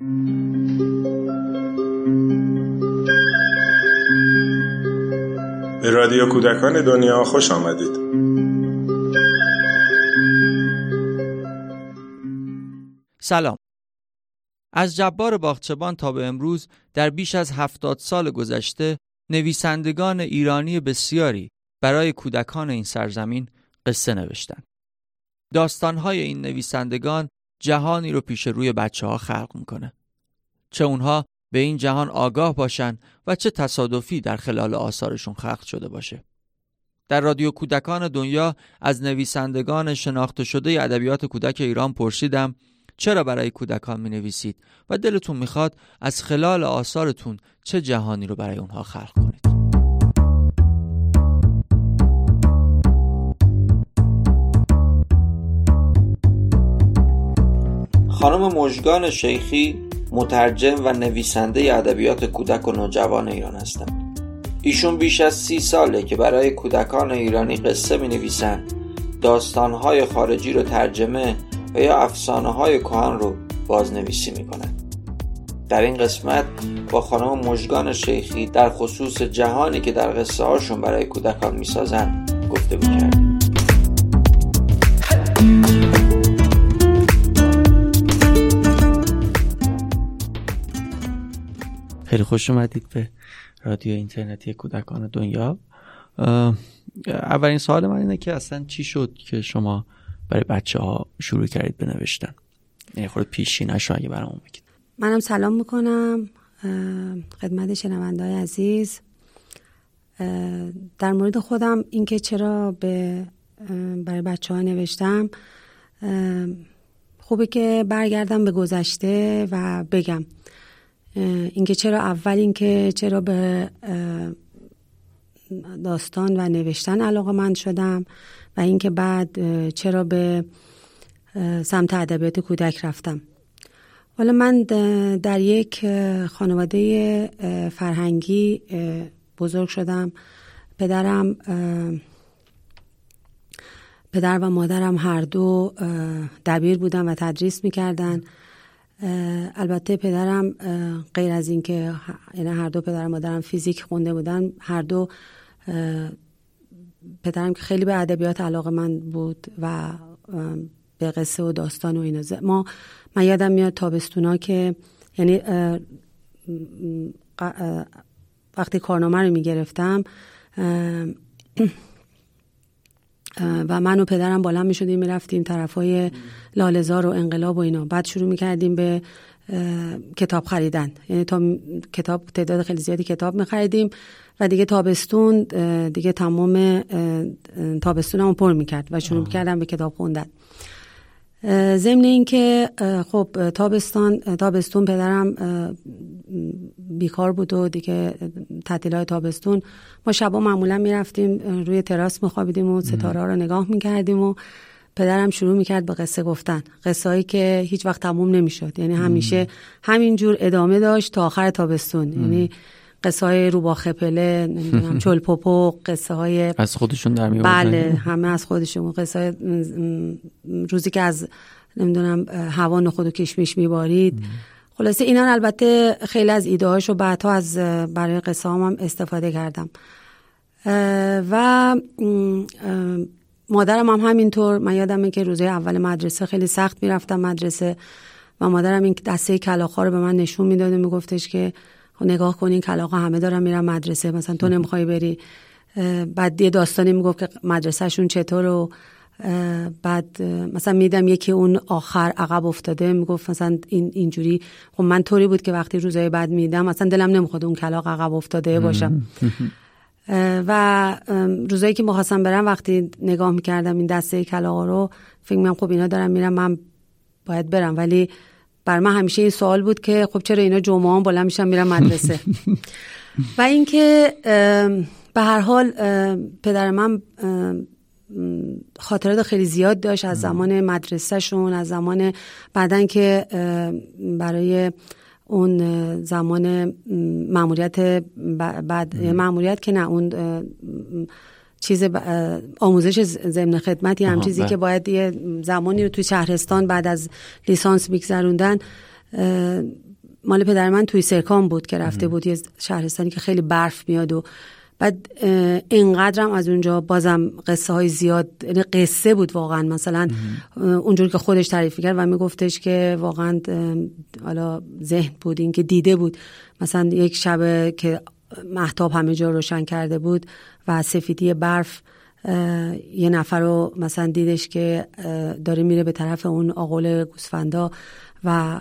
به رادیو کودکان دنیا خوش آمدید سلام از جبار باغچبان تا به امروز در بیش از هفتاد سال گذشته نویسندگان ایرانی بسیاری برای کودکان این سرزمین قصه نوشتند. داستانهای این نویسندگان جهانی رو پیش روی بچه ها خلق می‌کنه. چه اونها به این جهان آگاه باشن و چه تصادفی در خلال آثارشون خلق شده باشه. در رادیو کودکان دنیا از نویسندگان شناخته شده ادبیات کودک ایران پرسیدم چرا برای کودکان می نویسید و دلتون می‌خواد از خلال آثارتون چه جهانی رو برای اونها خلق کنید خانم مژگان شیخی مترجم و نویسنده ادبیات کودک و نوجوان ایران هستند. ایشون بیش از سی ساله که برای کودکان ایرانی قصه می نویسند داستانهای خارجی رو ترجمه و یا افسانه های کهن رو بازنویسی می‌کنند در این قسمت با خانم مژگان شیخی در خصوص جهانی که در قصه هاشون برای کودکان می‌سازن گفته کردیم خیلی خوش اومدید به رادیو اینترنتی کودکان دنیا. اولین سوال من اینه که اصلا چی شد که شما برای بچه ها شروع کردید بنوشتن یعنی خود پیشی نشو اگه برامون بگید. منم سلام می‌کنم خدمت شنونده های عزیز در مورد خودم اینکه چرا به برای بچه ها نوشتم خوبه که برگردم به گذشته و بگم. اینکه چرا اول اینکه چرا به داستان و نوشتن علاقه من شدم و اینکه بعد چرا به سمت ادبیات کودک رفتم. حالا من در یک خانواده فرهنگی بزرگ شدم. پدرم پدر و مادرم هر دو دبیر بودن و تدریس می‌کردن. البته پدرم غیر از اینکه یعنی هر دو پدر و مادرم فیزیک خونده بودن هر دو پدرم که خیلی به ادبیات علاقه من بود و به قصه و داستان و اینا. ما من یادم میاد تابستونا که یعنی وقتی کارنامه رو می‌گرفتم و من و پدرم بالا می شدیم می رفتیم طرف های لالزار و انقلاب و اینا. بعد شروع می کردیم به کتاب خریدن. یعنی تا کتاب تعداد خیلی زیادی کتاب می خریدیم و دیگه تابستون دیگه تمام تابستون پر می کرد و شروع کردم به کتاب خوندن. ضمن اینکه خب تابستان تابستون پدرم بیکار بود و دیگه تعطیلات تابستون. ما شبا معمولا می‌رفتیم روی تراس میخوابیدیم و ستاره ها رو نگاه می‌کردیم و پدرم شروع می‌کرد به قصه گفتن. قصه هایی که هیچ وقت تموم نمی‌شد. یعنی همیشه همینجور ادامه داشت تا آخر تابستون. یعنی قصه های روبا خپله نمی‌دونم چل پوپو قصه های از خودشون در بله همه از خودشون. قصه های روزی که از نمی‌دونم هوا نخود و کشمیش میبارید. خلاصه اینا البته خیلی از ایده هاشو بعدها از برای قصه هم, استفاده کردم. و مادرم هم همینطور. من یادمه که روزهای اول مدرسه خیلی سخت می‌رفتم مدرسه و مادرم این دسته کلاخا رو به من نشون می‌داد و میگفتش که خب نگاه کنین کلاقا همه دارن میرن مدرسه مثلا تو نمی‌خوای بری. بعد یه داستانی می‌گفت که مدرسهشون چطور و بعد مثلا میدم یکی اون آخر عقب افتاده می‌گفت مثلا این اینجوری. خب من طوری بود که وقتی روزای بعد میدم مثلا دلم نمی‌خواد اون کلاق عقب افتاده باشم. و روزایی که می‌خواستم برم وقتی نگاه می‌کردم این دسته کلاقا رو فکر می‌کنم خب اینا دارم میرم من باید برم. ولی بر من همیشه این سوال بود که خب چرا اینا جمعه هم بلند میشن میرن مدرسه؟ و اینکه به هر حال پدر من خاطرات خیلی زیاد داشت از زمان مدرسهشون از زمان بعدن که برای اون زمان معمولیت بعد معمولیت که نه اون چیز آموزش ضمن خدمتی هم چیزی بله. که باید یه زمانی رو توی شهرستان بعد از لیسانس میگذروندن مال پدر من توی سرکان بود که رفته بود یه شهرستانی که خیلی برف میاد و بعد اینقدرم از اونجا بازم قصه های زیاد یعنی قصه بود واقعا. مثلا اونجور که خودش تعریف کرد و میگفتش که واقعا حالا ذهن بود این که دیده بود. مثلا یک شب که محتاب همه جا روشن کرده بود و سفیدی برف یه نفر رو مثلا دیدش که داره میره به طرف اون آقل گوسفندا و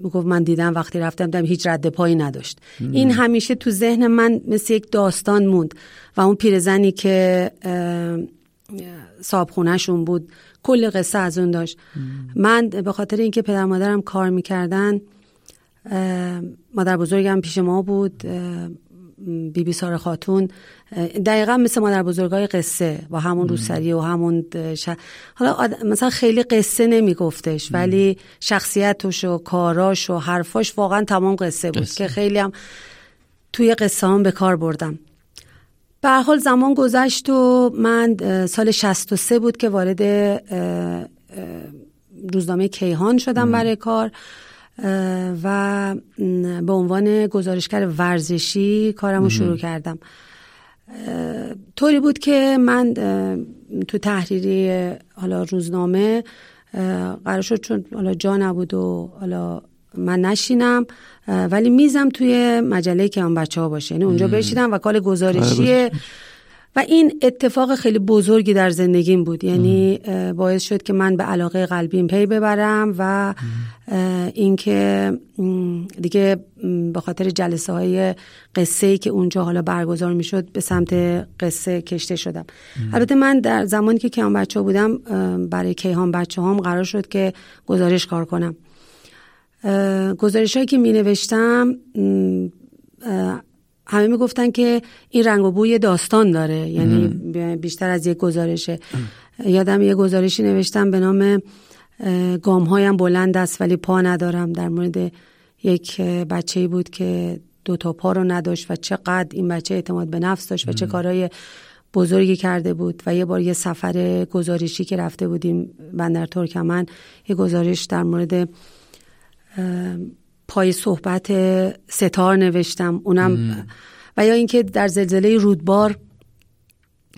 می‌گفت من دیدم وقتی رفتم دیدم هیچ رد پایی نداشت. این همیشه تو ذهن من مثل یک داستان موند و اون پیرزنی که صابخونهشون بود کل قصه از اون داشت. من به خاطر اینکه پدر مادرم کار می‌کردن مادر بزرگم پیش ما بود بی بی سار خاتون دقیقا مثل مادر بزرگای قصه با همون روسری و همون حالا مثلا خیلی قصه نمیگفتش ولی شخصیتش و کاراش و حرفاش واقعا تمام قصه بود که خیلی هم توی قصه هم به کار بردم. به حال زمان گذشت و من سال 63 بود که وارد روزنامه کیهان شدم برای کار. و به عنوان گزارشگر ورزشی کارم رو شروع کردم. طوری بود که من تو تحریری حالا روزنامه قرار شد چون حالا جا نبود و حالا من نشینم ولی میزم توی مجله که هم بچه ها باشه. یعنی اونجا بشیدم و کال گزارشی. و این اتفاق خیلی بزرگی در زندگیم بود. یعنی باعث شد که من به علاقه قلبیم پی ببرم و اینکه دیگه به خاطر جلسه های قصه ای که اونجا حالا برگزار می‌شد به سمت قصه کشته شدم. البته من در زمانی که کیهان بچه بودم برای کیهان بچه هم قرار شد که گزارش کار کنم. گزارش هایی که می نوشتم همه می‌گفتن که این رنگ و بوی داستان داره یعنی بیشتر از یک گزارشه. یادم یه گزارشی نوشتم به نام گام هایم بلند است ولی پا ندارم. در مورد یک بچه بود که دو تا پا رو نداشت و چقدر این بچه اعتماد به نفس داشت و چه کارهای بزرگی کرده بود. و یه بار یه سفر گزارشی که رفته بودیم بندر ترکمن یه گزارش در مورد پای صحبت ستار نوشتم. اونم و یا اینکه در زلزله رودبار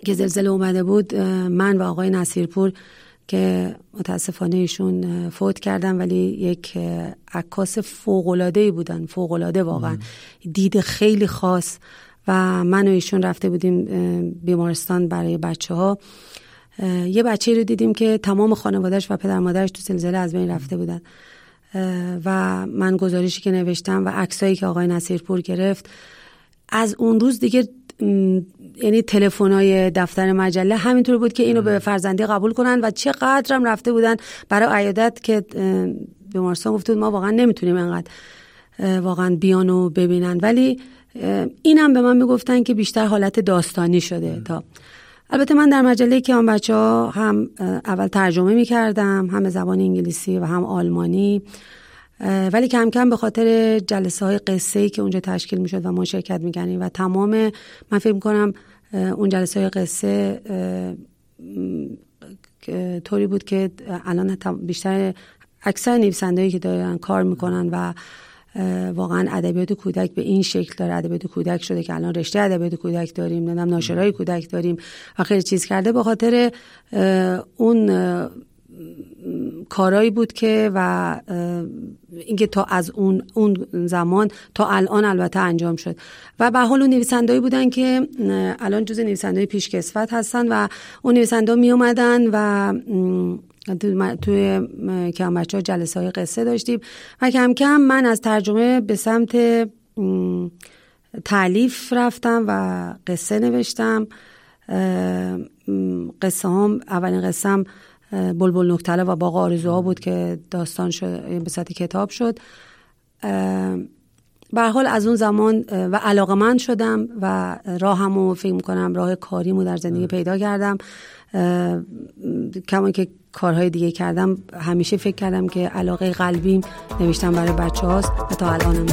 که زلزله اومده بود من و آقای نصیرپور که متاسفانه ایشون فوت کردن ولی یک عکاس فوقلاده ای بودن. فوقلاده واقعا. دید خیلی خاص. و من و ایشون رفته بودیم بیمارستان برای بچه ها یه بچه رو دیدیم که تمام خانوادهش و پدر مادرش تو زلزله از بین رفته بودن. و من گزارشی که نوشتم و عکسایی که آقای نصیرپور گرفت از اون روز دیگه یعنی تلفن‌های دفتر مجله همینطور بود که اینو به فرزندی قبول کنن و چقدرم رفته بودن برای عیادت که بیمارستان گفته بود ما واقعا نمی‌تونیم انقدر واقعا بیانو ببینن. ولی اینم به من می‌گفتن که بیشتر حالت داستانی شده تا. البته من در مجله که آن بچه ها هم اول ترجمه می کردم هم زبان انگلیسی و هم آلمانی ولی کم کم به خاطر جلسه های قصه ای که اونجا تشکیل می شد و ما شرکت می کردیم و تمام من فکر کنم اون جلسه های قصه طوری بود که الان بیشتر اکثر نویسندهایی که دارن کار می‌کنن و واقعا ادبیات کودک به این شکل داره. ادبیات کودک شده که الان رشته ادبیات کودک داریم نمی‌دونم ناشرای کودک داریم. و خیلی چیز کرده به خاطر اون کارایی بود که و اینکه تا از اون اون زمان تا الان البته انجام شد. و به حال اون نویسندهایی بودن که الان جز نویسندهای پیشکسوت هستن و اون نویسنده می اومدن و توی کم بچه ها جلسه های قصه داشتیم و کم کم من از ترجمه به سمت تعلیف رفتم و قصه نوشتم. قصه هم اولین قصه هم بلبل نکتله و باغ آرزوها بود که داستان شد به صورت کتاب شد. به حال از اون زمان و علاقه من شدم و راهمو فکر کنم راه کاریمو در زندگی پیدا کردم. کمان که کارهای دیگه کردم همیشه فکر کردم که علاقه قلبیم نوشتم برای بچه هاست و تا الانم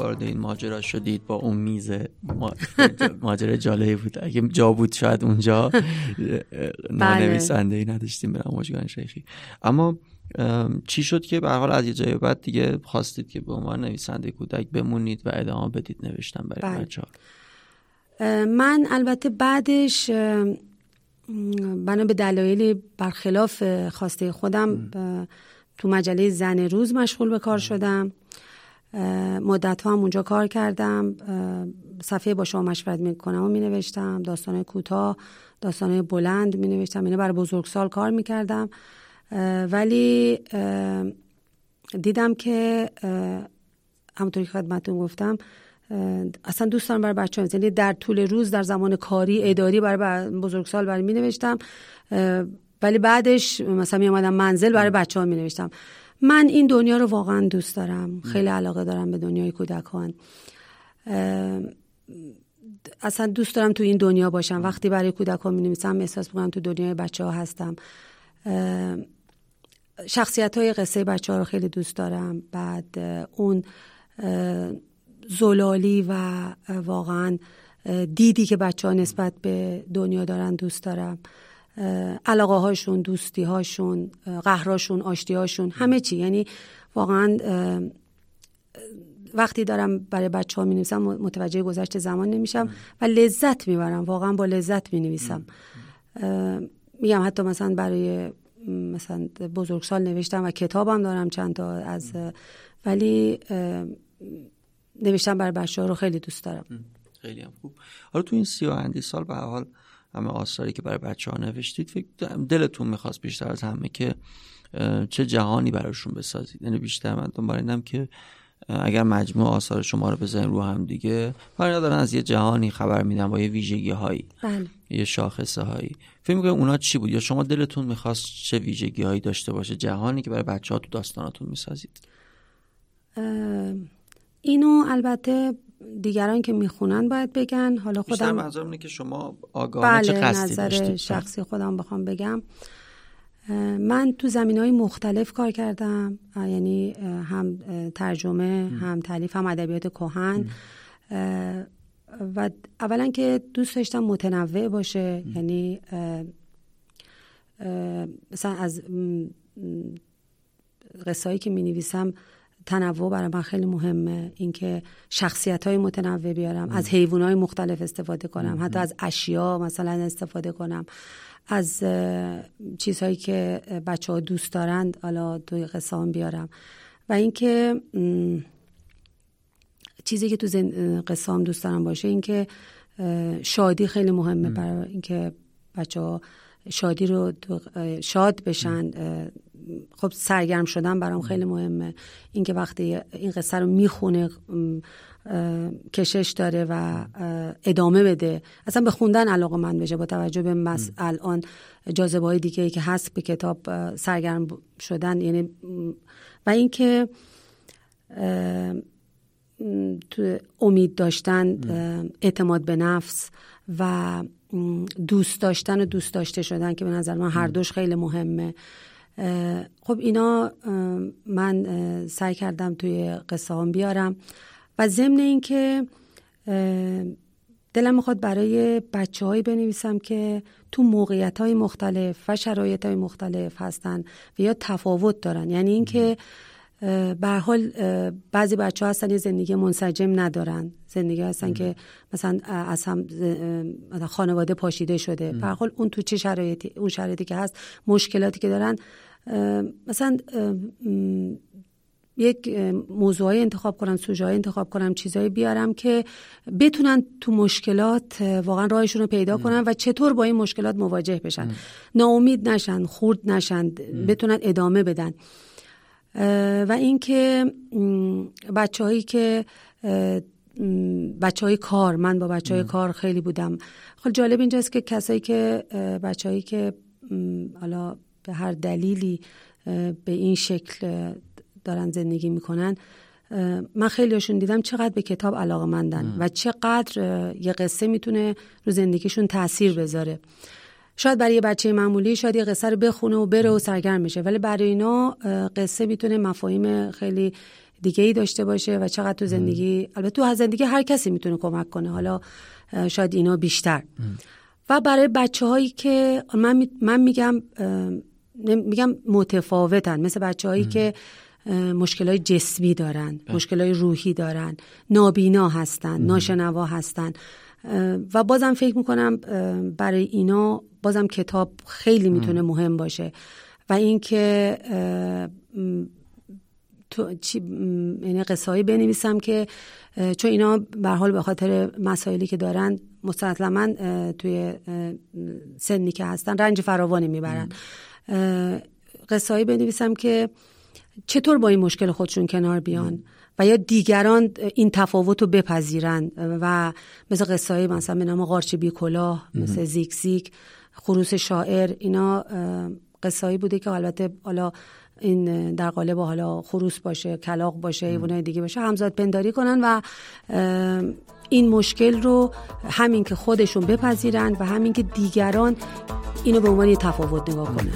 وارد این ماجرا شدید با اون میز ماجرا جالبی بود. اگه جا بود شاید اونجا بله. نانویسنده ای نداشتیم برم مجگان شیخی. اما چی شد که به حال از یه جای بعد دیگه خواستید که به عنوان نویسنده کودک بمونید و ادامه بدید نوشتن برای بله. بچه من البته بعدش بنا به دلایلی برخلاف خواسته خودم تو مجله زن روز مشغول به کار شدم. مدت هم اونجا کار کردم صفحه با شما مشورت می‌کنم و می نوشتم داستان کوتاه داستان بلند می نوشتم اینه برای بزرگسال کار می‌کردم. ولی دیدم که همونطوری که خدمتتون گفتم اصلا دوست دارم برای بچه یعنی در طول روز در زمان کاری اداری برای بزرگسال برای می نوشتم ولی بعدش مثلا می آمدم منزل برای بچه ها می نوشتم من این دنیا رو واقعا دوست دارم. خیلی علاقه دارم به دنیای کودکان. اصلا دوست دارم تو این دنیا باشم. وقتی برای کودکان می نویسم احساس می‌کنم تو دنیای بچه ها هستم. شخصیت های قصه بچه ها رو خیلی دوست دارم. بعد اون زلالی و واقعا دیدی که بچه ها نسبت به دنیا دارن دوست دارم. علاقه هاشون دوستی هاشون قهراشون آشتی هاشون همه چی. یعنی واقعا وقتی دارم برای بچه ها می نویسم متوجه گذشت زمان نمیشم و لذت می‌برم. واقعا با لذت می نویسم میگم حتی مثلا برای مثلا بزرگسال نوشتم و کتابم دارم چند تا از ولی نوشتم برای بچه ها رو خیلی دوست دارم. خیلی هم خوب. حالا تو این سی و اندی سال به حال همه آثاری که برای بچه ها نوشتید فکر دلتون می‌خواست بیشتر از همه که چه جهانی براشون بسازید. یعنی بیشتر من دنبال که اگر مجموع آثار شما رو بزنین رو هم دیگه برای دارن از یه جهانی خبر میدن با یه ویژگی هایی بله. یه شاخصه هایی فکر می‌کنم اونا چی بود؟ یا شما دلتون می‌خواست چه ویژگی هایی داشته باشه؟ جهانی که برای بچه ها تو داستاناتون می‌سازید. اینو البته دیگران که می‌خونن باید بگن. حالا خودم بیشتر اینه که شما آگاهانه بله چه قصدی نظر داشتید؟ شخصی خودم بخوام بگم. من تو زمین های مختلف کار کردم. یعنی هم ترجمه هم. تعلیف هم ادبیات کهن. و اولا که دوست داشتم متنوع باشه. یعنی مثلا از قصه که می نویسم تنوع برای من خیلی مهمه. اینکه شخصیت های متنوع بیارم از حیوان های مختلف استفاده کنم حتی از اشیا مثلا استفاده کنم. از چیزهایی که بچه ها دوست دارند حالا توی قصه بیارم. و اینکه چیزی که تو هم دوست دارم باشه اینکه شادی خیلی مهمه برای اینکه بچه ها شادی رو شاد بشن خب سرگرم شدن برام خیلی مهمه. اینکه وقتی این قصه رو می‌خونه کشش داره و ادامه بده. اصلا به خوندن علاقه من بشه. با توجه به مس الان جاذبه های دیگه ای که هست به کتاب سرگرم شدن یعنی و اینکه تو امید داشتن اعتماد به نفس و دوست داشتن و دوست داشته شدن که به نظر من هر دوش خیلی مهمه. خب اینا من سعی کردم توی قصه هم بیارم. و ضمن اینکه دلم می‌خواد برای بچه هایی بنویسم که تو موقعیت های مختلف و شرایط های مختلف هستن و یا تفاوت دارن. یعنی اینکه به حال بعضی بچه ها هستن یه زندگی منسجم ندارن. زندگی هستن که مثلا از هم خانواده پاشیده شده. به حال اون تو چه شرایطی؟ اون شرایطی که هست مشکلاتی که دارن مثلا یک موضوعی انتخاب کنم سوژه انتخاب کنم چیزایی بیارم که بتونن تو مشکلات واقعا راهشون رو پیدا کنن و چطور با این مشکلات مواجه بشن. ناامید نشن خورد نشن بتونن ادامه بدن. و اینکه بچههایی که بچه های کار من با بچه های کار خیلی بودم. خب جالب اینجاست که کسایی که بچههایی که حالا به هر دلیلی به این شکل دارن زندگی می‌کنن من خیلیشون دیدم چقدر به کتاب علاقه مندن و چقدر یه قصه می‌تونه رو زندگیشون تاثیر بذاره. شاید برای یه بچه معمولی شاید یه قصه رو بخونه و بره و سرگرم بشه. ولی برای اینا قصه می‌تونه مفاهیم خیلی دیگه ای داشته باشه و چقدر تو زندگی البته تو زندگی هر کسی می‌تونه کمک کنه. حالا شاید اینا بیشتر. و برای بچه هایی که من, من میگم میگم متفاوتن. مثل بچه هایی که مشکل های جسمی دارن. مشکل های روحی دارن نابینا هستن ناشنوا هستن. و بازم فکر می‌کنم برای اینا بازم کتاب خیلی می‌تونه مهم باشه. و اینکه تو چی یعنی قصه بنویسم که چون اینا به حال به خاطر مسائلی که دارن مسلما توی سنی که هستن رنج فراوانی می‌برن. قصه بنویسم که چطور با این مشکل خودشون کنار بیان؟ و یا دیگران این تفاوت رو بپذیرن. و مثل قصه های مثلا به نام قارچ بی کلاه مثل زیک زیک خروس شاعر اینا قصه بوده که البته حالا این در قالب حالا خروس باشه کلاق باشه ایونای دیگه باشه همزاد پنداری کنن و این مشکل رو همین که خودشون بپذیرن و همین که دیگران اینو به عنوان تفاوت نگاه کنن.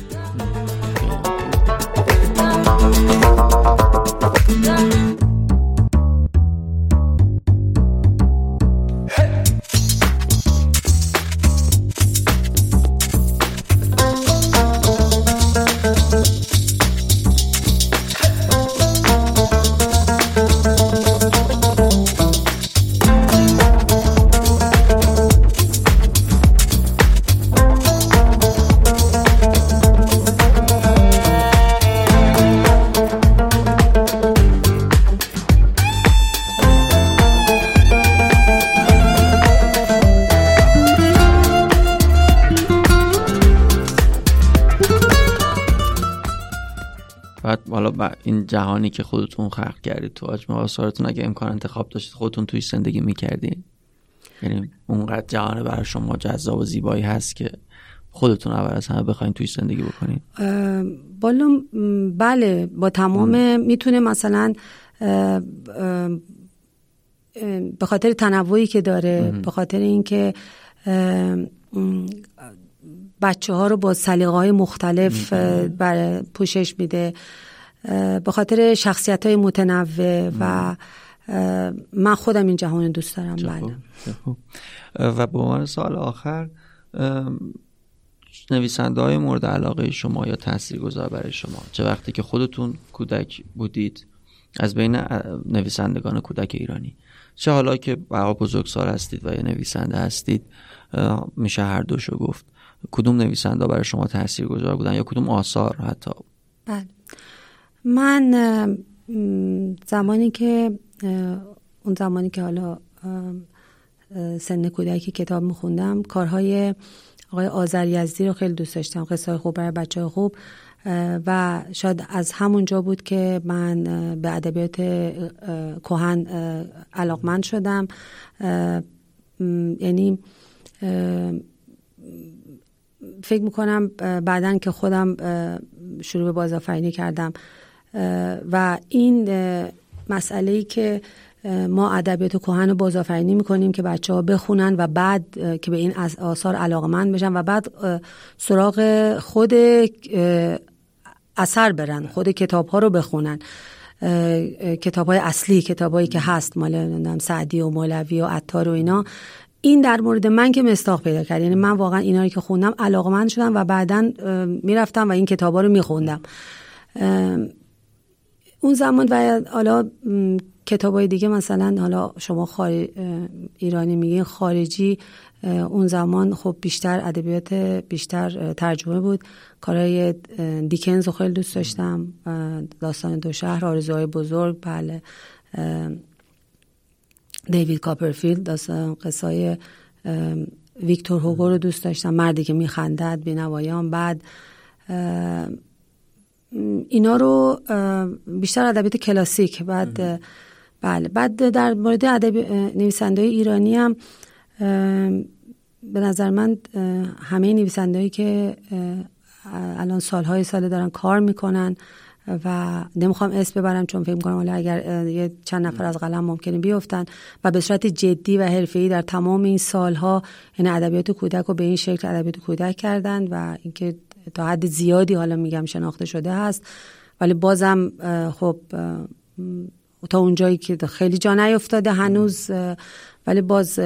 این جهانی که خودتون خلق کردید تو آجم آثارتون اگه امکان انتخاب داشتید خودتون توی زندگی می‌کردین. یعنی اونقدر جهان برای شما جذاب و زیبایی هست که خودتون اول از همه بخواین توی زندگی بکنین. بالا بله با تمام می‌تونه مثلا به خاطر تنوعی که داره به خاطر اینکه بچه ها رو با سلیقه های مختلف پوشش میده. به خاطر شخصیت های متنوع و من خودم این جهان دوست دارم. بله. و به عنوان سال آخر نویسنده های مورد علاقه شما یا تاثیر گذار برای شما؟ چه وقتی که خودتون کودک بودید از بین نویسندگان کودک ایرانی چه حالا که بقا بزرگسال هستید و یا نویسنده هستید میشه هر دوشو گفت کدوم نویسنده برای شما تاثیر گذار بودن یا کدوم آثار حتی؟ بله. من زمانی که اون زمانی که حالا سن کودکی کتاب میخوندم کارهای آقای آذر یزدی رو خیلی دوست داشتم قصه خوب برای بچه خوب و شاید از همونجا بود که من به ادبیات کهن علاقمند شدم یعنی فکر می‌کنم بعدا که خودم شروع به بازآفرینی کردم و این مسئله ای که ما ادبیات کهن رو بازآفرینی می‌کنیم که بچه ها بخونن و بعد که به این آثار علاقمند بشن و بعد سراغ خود اثر برن خود کتاب ها رو بخونن. کتاب های اصلی کتاب هایی که هست مال سعدی و مولوی و عطار و اینا. این در مورد من که مستاق پیدا کرد. یعنی من واقعا اینا که خوندم علاقمند شدم و بعدا می‌رفتم و این کتاب ها رو میخوندم. اون زمان و حالا کتاب های دیگه مثلا حالا شما خارج ایرانی میگین خارجی اون زمان خب بیشتر ادبیات بیشتر ترجمه بود. کارهای دیکنز رو خیلی دوست داشتم. داستان دو شهر آرزوهای بزرگ بله. دیوید کاپرفیلد داستان قصای ویکتور هوگو رو دوست داشتم. مردی که میخندد بینوایان بعد اینا رو بیشتر ادبیات کلاسیک بعد بله. بعد در مورد ادب نویسنده ایرانی هم به نظر من همه نویسنده که الان سالهای ساله دارن کار می‌کنن و نمی‌خوام اسم ببرم چون فکر می‌کنم حالا اگر یه چند نفر از قلم ممکنه بیفتن و به صورت جدی و حرفه‌ای در تمام این سالها این یعنی ادبیات کودک رو به این شکل ادبیات کودک کردن و اینکه تا حد زیادی حالا میگم شناخته شده هست. ولی بازم خب تا اونجایی که خیلی جا نیفتاده هنوز ولی باز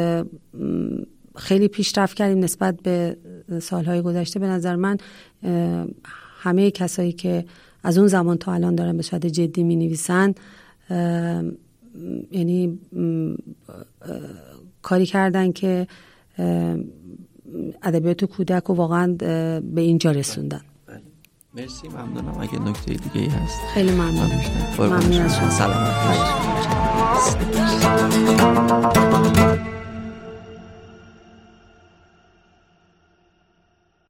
خیلی پیشرفت کردیم نسبت به سالهای گذشته. به نظر من همه کسایی که از اون زمان تا الان دارن به صورت جدی می نویسن یعنی کاری کردن که ادبیات کودک رو واقعا به اینجا رسوندن. بله. مرسی ممنونم. اگه نکته دیگه ای هست. خیلی ممنون. ممنون از شما. سلام